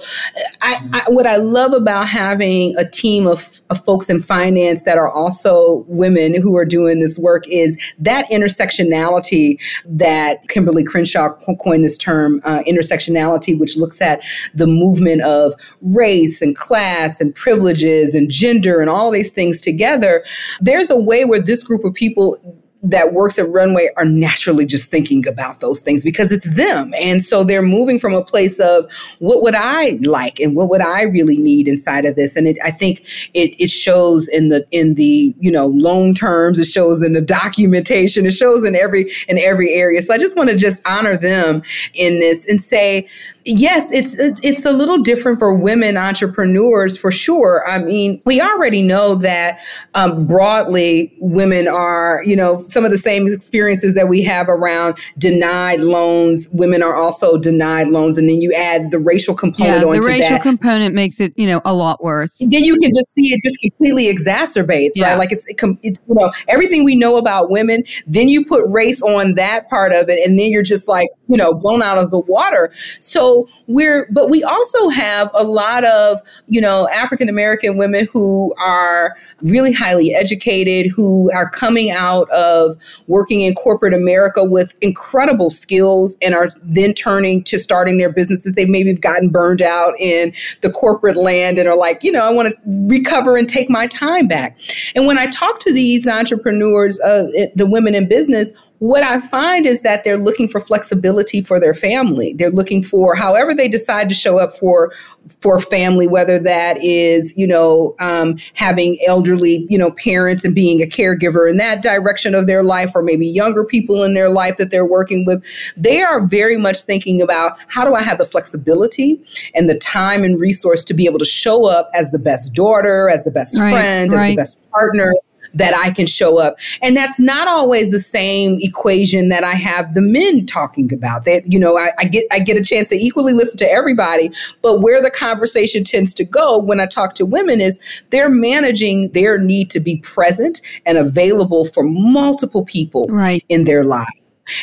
I, I, what i love about having a team of, of folks in finance that are also women who are doing this work is that intersectionality that Kimberlé Crenshaw coined this term uh, intersectionality which looks at the movement of race and class and privileges and gender and all these things together there's a way where this group of people that works at Runway are naturally just thinking about those things because it's them. And so they're moving from a place of what would I like and what would I really need inside of this? And it, I think it, it shows in the, in the, you know, loan terms, it shows in the documentation, it shows in every, in every area. So I just want to just honor them in this and say, yes, it's, it's a little different for women entrepreneurs for sure. I mean, we already know that um, broadly women are, you know, some of the same experiences that we have around denied loans. Women are also denied loans, and then you add the racial component yeah, the racial that. component makes it, you know, a lot worse. Then you can just see it just completely exacerbates, yeah. right? Like it's it's you know everything we know about women. Then you put race on that part of it, and then you're just like you know blown out of the water. So we're, but we also have a lot of you know African American women who are really highly educated, who are coming out of working in corporate America with incredible skills and are then turning to starting their businesses. They maybe have gotten burned out in the corporate land and are like, you know, I want to recover and take my time back. And when I talk to these entrepreneurs, uh, the women in business, what I find is that they're looking for flexibility for their family. They're looking for however they decide to show up for for family, whether that is you know um, having elderly you know parents and being a caregiver in that direction of their life, or maybe younger people in their life that they're working with. They are very much thinking about how do I have the flexibility and the time and resource to be able to show up as the best daughter, as the best right, friend, right. as the best partner, that I can show up. And that's not always the same equation that I have the men talking about. That, you know, I, I, get I get a chance to equally listen to everybody, but where the conversation tends to go when I talk to women is they're managing their need to be present and available for multiple people right. in their lives.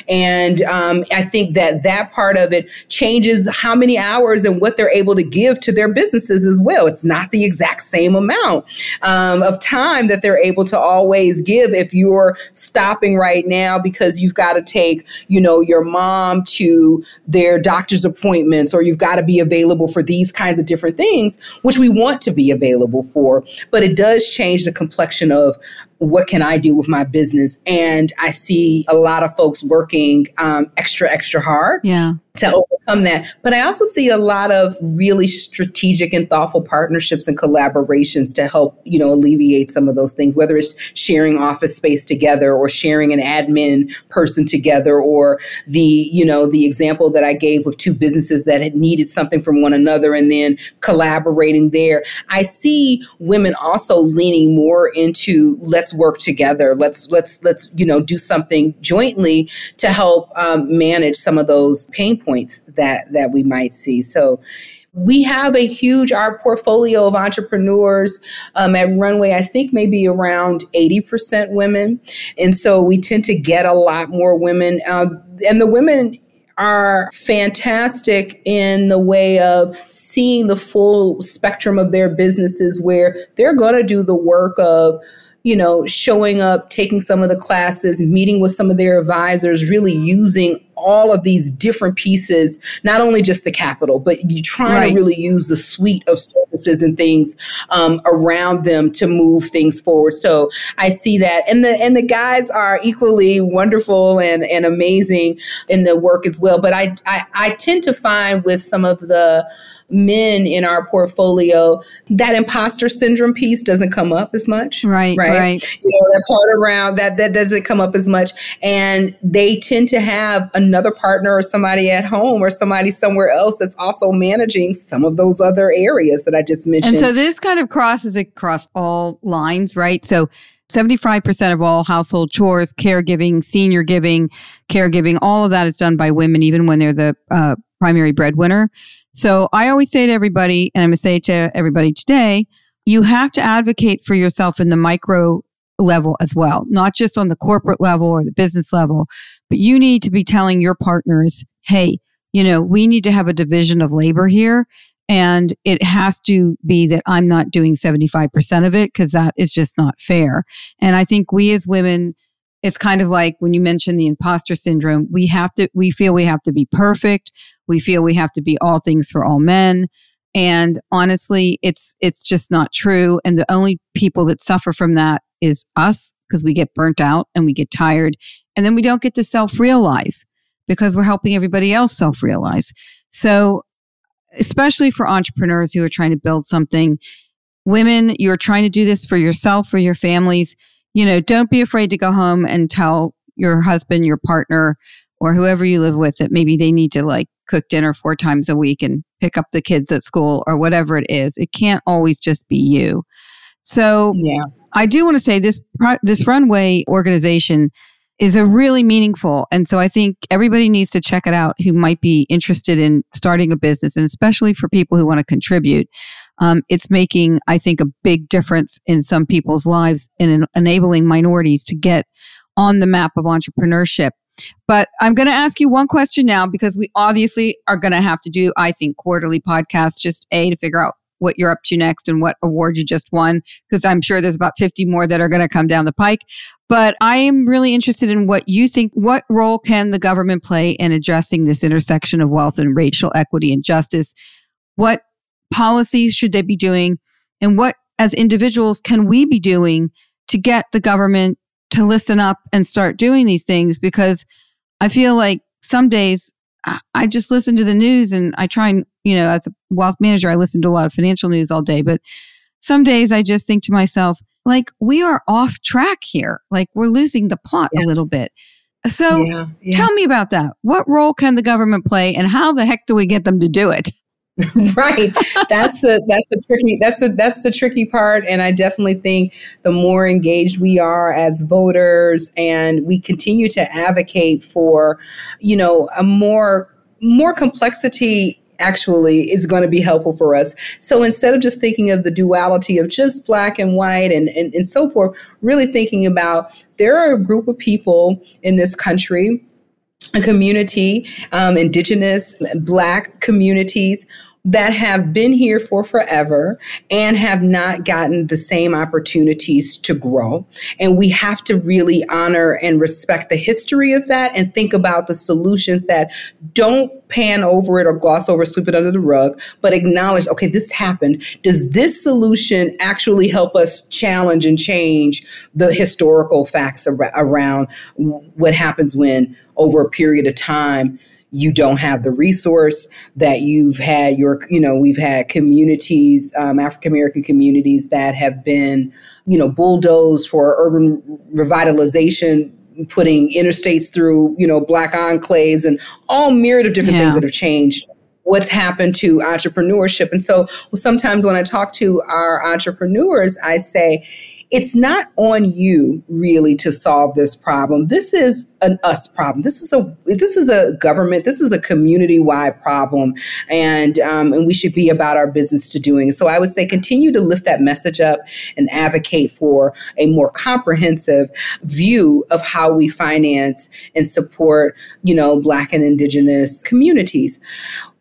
And um, I think that that part of it changes how many hours and what they're able to give to their businesses as well. It's not the exact same amount um, of time that they're able to always give if you're stopping right now because you've got to take, you know, your mom to their doctor's appointments or you've got to be available for these kinds of different things, which we want to be available for. But it does change the complexion of what can I do with my business? And I see a lot of folks working um, extra, extra hard yeah. To overcome that. But I also see a lot of really strategic and thoughtful partnerships and collaborations to help, you know, alleviate some of those things, whether it's sharing office space together or sharing an admin person together or the, you know, the example that I gave of two businesses that had needed something from one another and then collaborating there. I see women also leaning more into let's work together. Let's, let's, let's, you know, do something jointly to help um, manage some of those pain points that that we might see. So we have a huge our portfolio of entrepreneurs um, at runway i think maybe around 80% women and so we tend to get a lot more women uh, and the women are fantastic in the way of seeing the full spectrum of their businesses where they're going to do the work of you know, showing up, taking some of the classes, meeting with some of their advisors, really using all of these different pieces, not only just the capital, but you trying right. to really use the suite of services and things um, around them to move things forward. So I see that, and the and the guys are equally wonderful and and amazing in the work as well. But I I, I tend to find with some of the men in our portfolio, that imposter syndrome piece doesn't come up as much. Right, right. right. You know, that part around that that doesn't come up as much. And they tend to have another partner or somebody at home or somebody somewhere else that's also managing some of those other areas that I just mentioned. And so this kind of crosses across all lines, right? So 75% of all household chores, caregiving, senior giving, caregiving, all of that is done by women, even when they're the uh, primary breadwinner. So I always say to everybody, and I'm going to say to everybody today, you have to advocate for yourself in the micro level as well, not just on the corporate level or the business level, but you need to be telling your partners, hey, you know, we need to have a division of labor here. And it has to be that I'm not doing 75% of it because that is just not fair. And I think we as women, it's kind of like when you mentioned the imposter syndrome, we have to, we feel we have to be perfect. We feel we have to be all things for all men. And honestly, it's it's just not true. And the only people that suffer from that is us because we get burnt out and we get tired. And then we don't get to self realize because we're helping everybody else self realize. So, especially for entrepreneurs who are trying to build something, women, you're trying to do this for yourself, for your families. You know, don't be afraid to go home and tell your husband, your partner, or whoever you live with that maybe they need to like cook dinner four times a week and pick up the kids at school or whatever it is. It can't always just be you. So yeah. I do want to say this this runway organization is a really meaningful and so I think everybody needs to check it out who might be interested in starting a business and especially for people who want to contribute. Um, it's making, I think, a big difference in some people's lives in enabling minorities to get on the map of entrepreneurship but I'm going to ask you one question now because we obviously are going to have to do, I think, quarterly podcasts, just A, to figure out what you're up to next and what award you just won, because I'm sure there's about 50 more that are going to come down the pike. But I am really interested in what you think. What role can the government play in addressing this intersection of wealth and racial equity and justice? What policies should they be doing? And what, as individuals, can we be doing to get the government to listen up and start doing these things because I feel like some days I just listen to the news and I try and, you know, as a wealth manager, I listen to a lot of financial news all day. But some days I just think to myself, like, we are off track here. Like, we're losing the plot yeah. a little bit. So yeah, yeah. tell me about that. What role can the government play and how the heck do we get them to do it? right that's the that's the tricky that's the that's the tricky part and i definitely think the more engaged we are as voters and we continue to advocate for you know a more more complexity actually is going to be helpful for us. So instead of just thinking of the duality of just black and white and, and, and so forth, really thinking about there are a group of people in this country, a community, um, indigenous, black communities that have been here for forever and have not gotten the same opportunities to grow. And we have to really honor and respect the history of that and think about the solutions that don't pan over it or gloss over, sweep it under the rug, but acknowledge, okay, this happened. Does this solution actually help us challenge and change the historical facts ar- around what happens when over a period of time you don't have the resource that you've had your you know we've had communities um, african american communities that have been you know bulldozed for urban revitalization putting interstates through you know black enclaves and all myriad of different yeah. things that have changed what's happened to entrepreneurship and so sometimes when i talk to our entrepreneurs i say it's not on you really to solve this problem. This is an us problem. This is a this is a government. This is a community wide problem, and um, and we should be about our business to doing. So I would say continue to lift that message up and advocate for a more comprehensive view of how we finance and support you know Black and Indigenous communities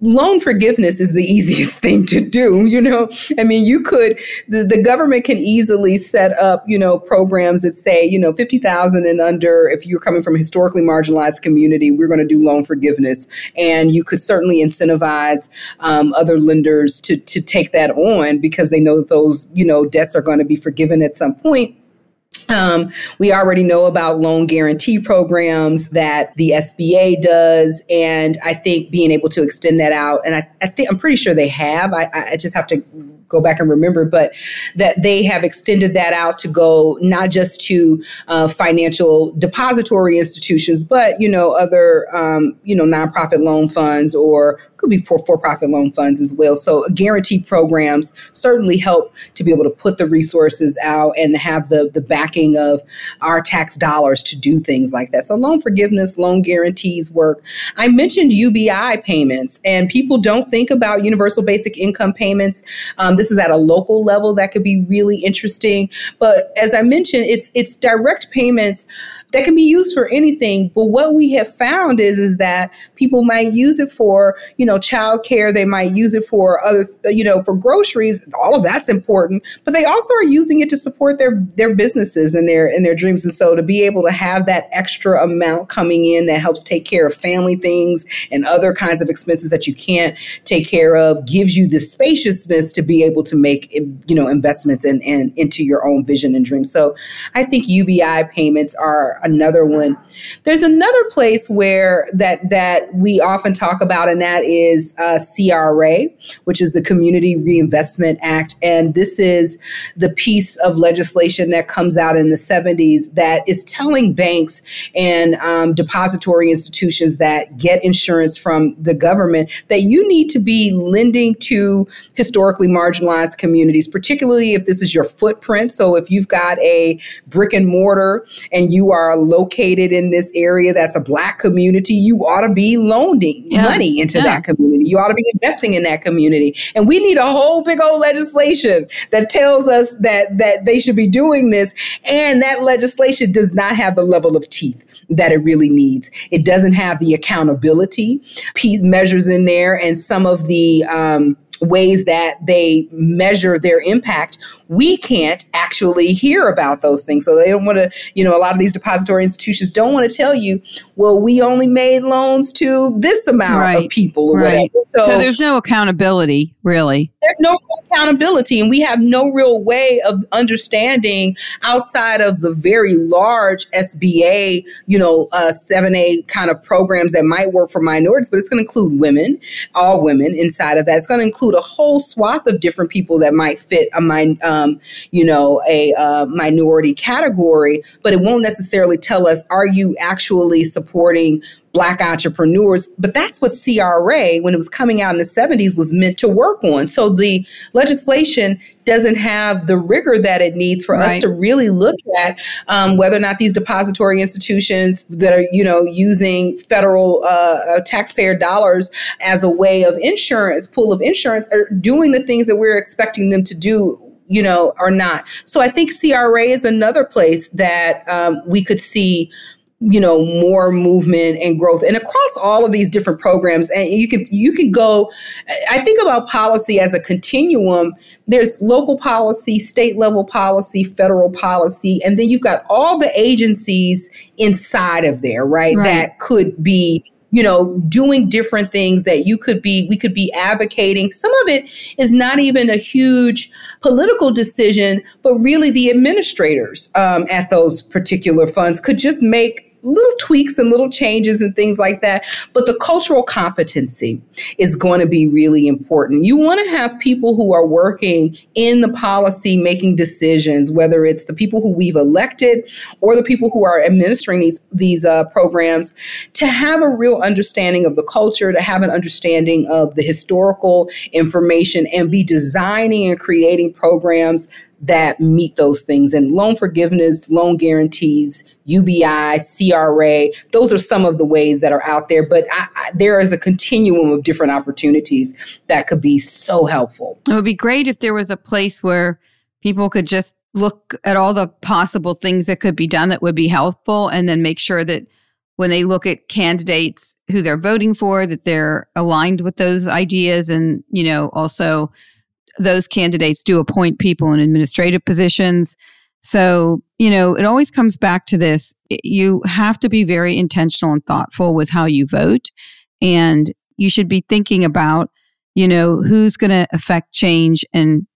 loan forgiveness is the easiest thing to do you know i mean you could the, the government can easily set up you know programs that say you know 50000 and under if you're coming from a historically marginalized community we're going to do loan forgiveness and you could certainly incentivize um, other lenders to to take that on because they know that those you know debts are going to be forgiven at some point um, we already know about loan guarantee programs that the SBA does, and I think being able to extend that out, and I, I think I'm pretty sure they have. I, I just have to go back and remember, but that they have extended that out to go not just to uh, financial depository institutions, but you know other um, you know nonprofit loan funds or could be for for-profit loan funds as well. So guarantee programs certainly help to be able to put the resources out and have the the backing of our tax dollars to do things like that. So loan forgiveness, loan guarantees work. I mentioned UBI payments, and people don't think about universal basic income payments. Um, this is at a local level that could be really interesting. But as I mentioned, it's it's direct payments that can be used for anything. But what we have found is is that people might use it for, you know, childcare. They might use it for other, you know, for groceries. All of that's important. But they also are using it to support their their businesses and their and their dreams. And so to be able to have that extra amount coming in that helps take care of family things and other kinds of expenses that you can't take care of gives you the spaciousness to be able to make you know investments and and into your own vision and dreams. So I think UBI payments are another one. There's another place where that that we often talk about, and that is uh, CRA, which is the Community Reinvestment Act, and this is the piece of legislation that comes out in the 70s that is telling banks and um, depository institutions that get insurance from the government that you need to be lending to historically marginalized communities, particularly if this is your footprint. So if you've got a brick and mortar and you are are located in this area that's a black community, you ought to be loaning yeah. money into yeah. that community. You ought to be investing in that community. And we need a whole big old legislation that tells us that that they should be doing this. And that legislation does not have the level of teeth that it really needs. It doesn't have the accountability measures in there and some of the um, ways that they measure their impact, we can't actually hear about those things. So they don't want to, you know, a lot of these depository institutions don't want to tell you, well, we only made loans to this amount right. of people or right. whatever. So, so there's no accountability, really. There's no accountability, and we have no real way of understanding outside of the very large SBA, you know, uh, 7A kind of programs that might work for minorities, but it's going to include women, all women inside of that. It's going to include a whole swath of different people that might fit a min, um, you know, a uh, minority category, but it won't necessarily tell us are you actually supporting black entrepreneurs. But that's what CRA, when it was coming out in the 70s, was meant to work on. So the legislation doesn't have the rigor that it needs for right. us to really look at um, whether or not these depository institutions that are, you know, using federal uh, uh, taxpayer dollars as a way of insurance, pool of insurance, are doing the things that we're expecting them to do you know, or not. So I think CRA is another place that um, we could see you know more movement and growth and across all of these different programs and you can you can go i think about policy as a continuum there's local policy state level policy federal policy and then you've got all the agencies inside of there right, right. that could be you know doing different things that you could be we could be advocating. Some of it is not even a huge political decision but really the administrators um, at those particular funds could just make little tweaks and little changes and things like that. But the cultural competency is going to be really important. You want to have people who are working in the policy making decisions, whether it's the people who we've elected or the people who are administering these these uh, programs, to have a real understanding of the culture, to have an understanding of the historical information, and be designing and creating programs that meet those things. And loan forgiveness, loan guarantees, UBI, CRA, those are some of the ways that are out there. But I, I, there is a continuum of different opportunities that could be so helpful. It would be great if there was a place where people could just look at all the possible things that could be done that would be helpful and then make sure that when they look at candidates who they're voting for that they're aligned with those ideas and you know also those candidates do appoint people in administrative positions. So, you know, it always comes back to this. You have to be very intentional and thoughtful with how you vote. And you should be thinking about, you know, who's going to affect change and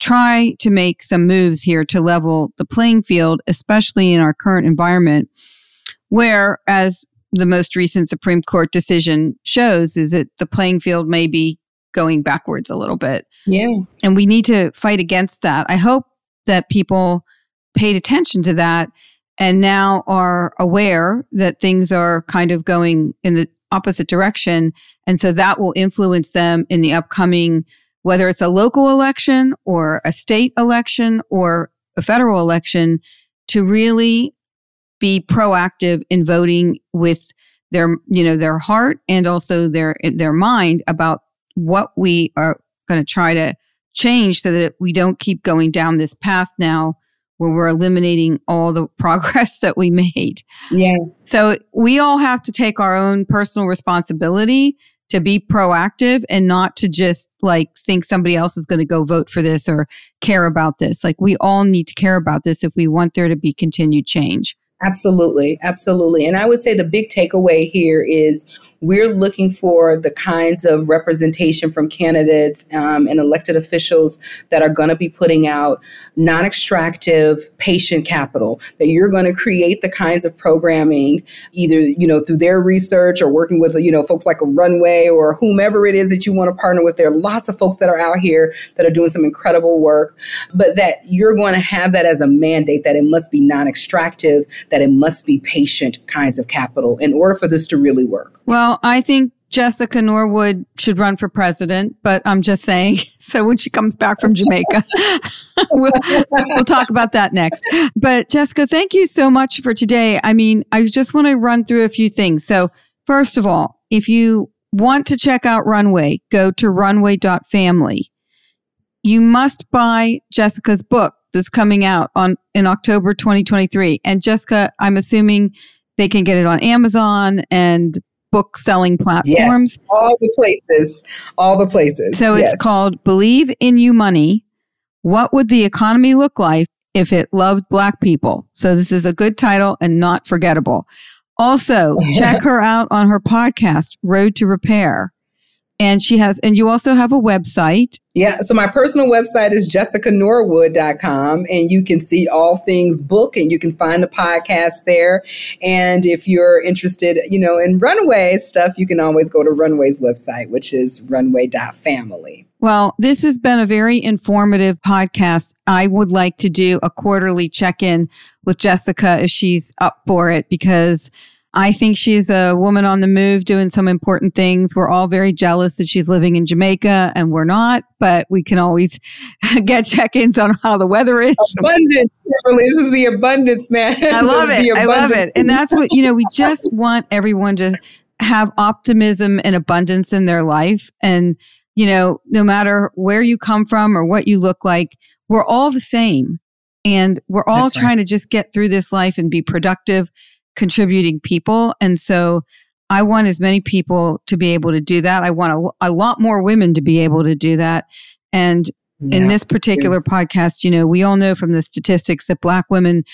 try to make some moves here to level the playing field, especially in our current environment, where, as the most recent Supreme Court decision shows, is that the playing field may be going backwards a little bit. Yeah. And we need to fight against that. I hope that people paid attention to that and now are aware that things are kind of going in the opposite direction. And so that will influence them in the upcoming, whether it's a local election or a state election or a federal election, to really be proactive in voting with their you know their heart and also their their mind about what we are going to try to change so that we don't keep going down this path now where we're eliminating all the progress that we made. Yeah. So we all have to take our own personal responsibility to be proactive and not to just like think somebody else is going to go vote for this or care about this. Like we all need to care about this if we want there to be continued change. Absolutely. Absolutely. And I would say the big takeaway here is we're looking for the kinds of representation from candidates um, and elected officials that are going to be putting out non extractive patient capital, that you're going to create the kinds of programming, either, you know, through their research or working with, you know, folks like a runway or whomever it is that you want to partner with. There are lots of folks that are out here that are doing some incredible work, but that you're going to have that as a mandate that it must be non extractive, that it must be patient kinds of capital in order for this to really work. Well, I think Jessica Norwood should run for president, but I'm just saying. So when she comes back from Jamaica, we'll, we'll, talk about that next. But Jessica, thank you so much for today. I mean, I just want to run through a few things. So, first of all, if you want to check out Runway, go to runway.family. You must buy Jessica's book that's coming out on in October 2023. And Jessica, I'm assuming they can get it on Amazon and book selling platforms. Yes, all the places, all the places. So it's yes. called Believe in You Money. What would the economy look like if it loved black people? So this is a good title and not forgettable. Also, check her out on her podcast, Road to Repair. And she has, and you also have a website. Yeah. So my personal website is jessicanorwood.com and you can see all things book and you can find the podcast there. And if you're interested, you know, in runway stuff, you can always go to runway's website, which is runway.family. Well, this has been a very informative podcast. I would like to do a quarterly check in with Jessica if she's up for it because I think she's a woman on the move doing some important things. We're all very jealous that she's living in Jamaica and we're not, but we can always get check ins on how the weather is. Abundance, This is the abundance, man. I love it. I love it. And that's what, you know, we just want everyone to have optimism and abundance in their life. And, you know, no matter where you come from or what you look like, we're all the same. And we're all That's trying right. to just get through this life and be productive contributing people. And so I want as many people to be able to do that. I want a, a lot more women to be able to do that. And yeah. in this particular podcast, you know, we all know from the statistics that Black women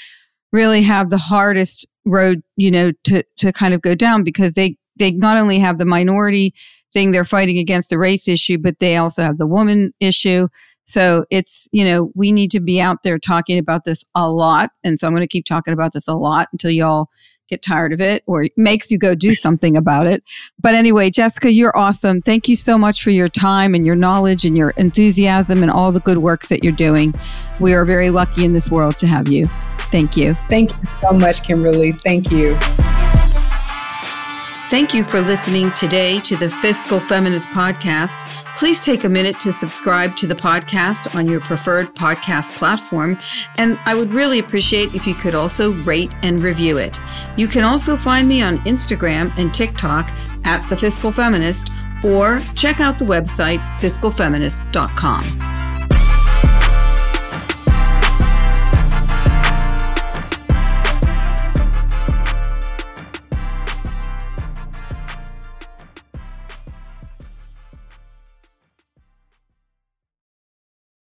really have the hardest road, you know, to, to kind of go down because they, they not only have the minority thing they're fighting against the race issue, but they also have the woman issue. So it's, you know, we need to be out there talking about this a lot. And so I'm going to keep talking about this a lot until y'all get tired of it or it makes you go do something about it. But anyway, Jessica, you're awesome. Thank you so much for your time and your knowledge and your enthusiasm and all the good works that you're doing. We are very lucky in this world to have you. Thank you. Thank you so much, Kimberlee. Thank you. Thank you for listening today to the Fiscal Feminist Podcast. Please take a minute to subscribe to the podcast on your preferred podcast platform. And I would really appreciate if you could also rate and review it. You can also find me on Instagram and TikTok at The Fiscal Feminist or check out the website fiscalfeminist.com.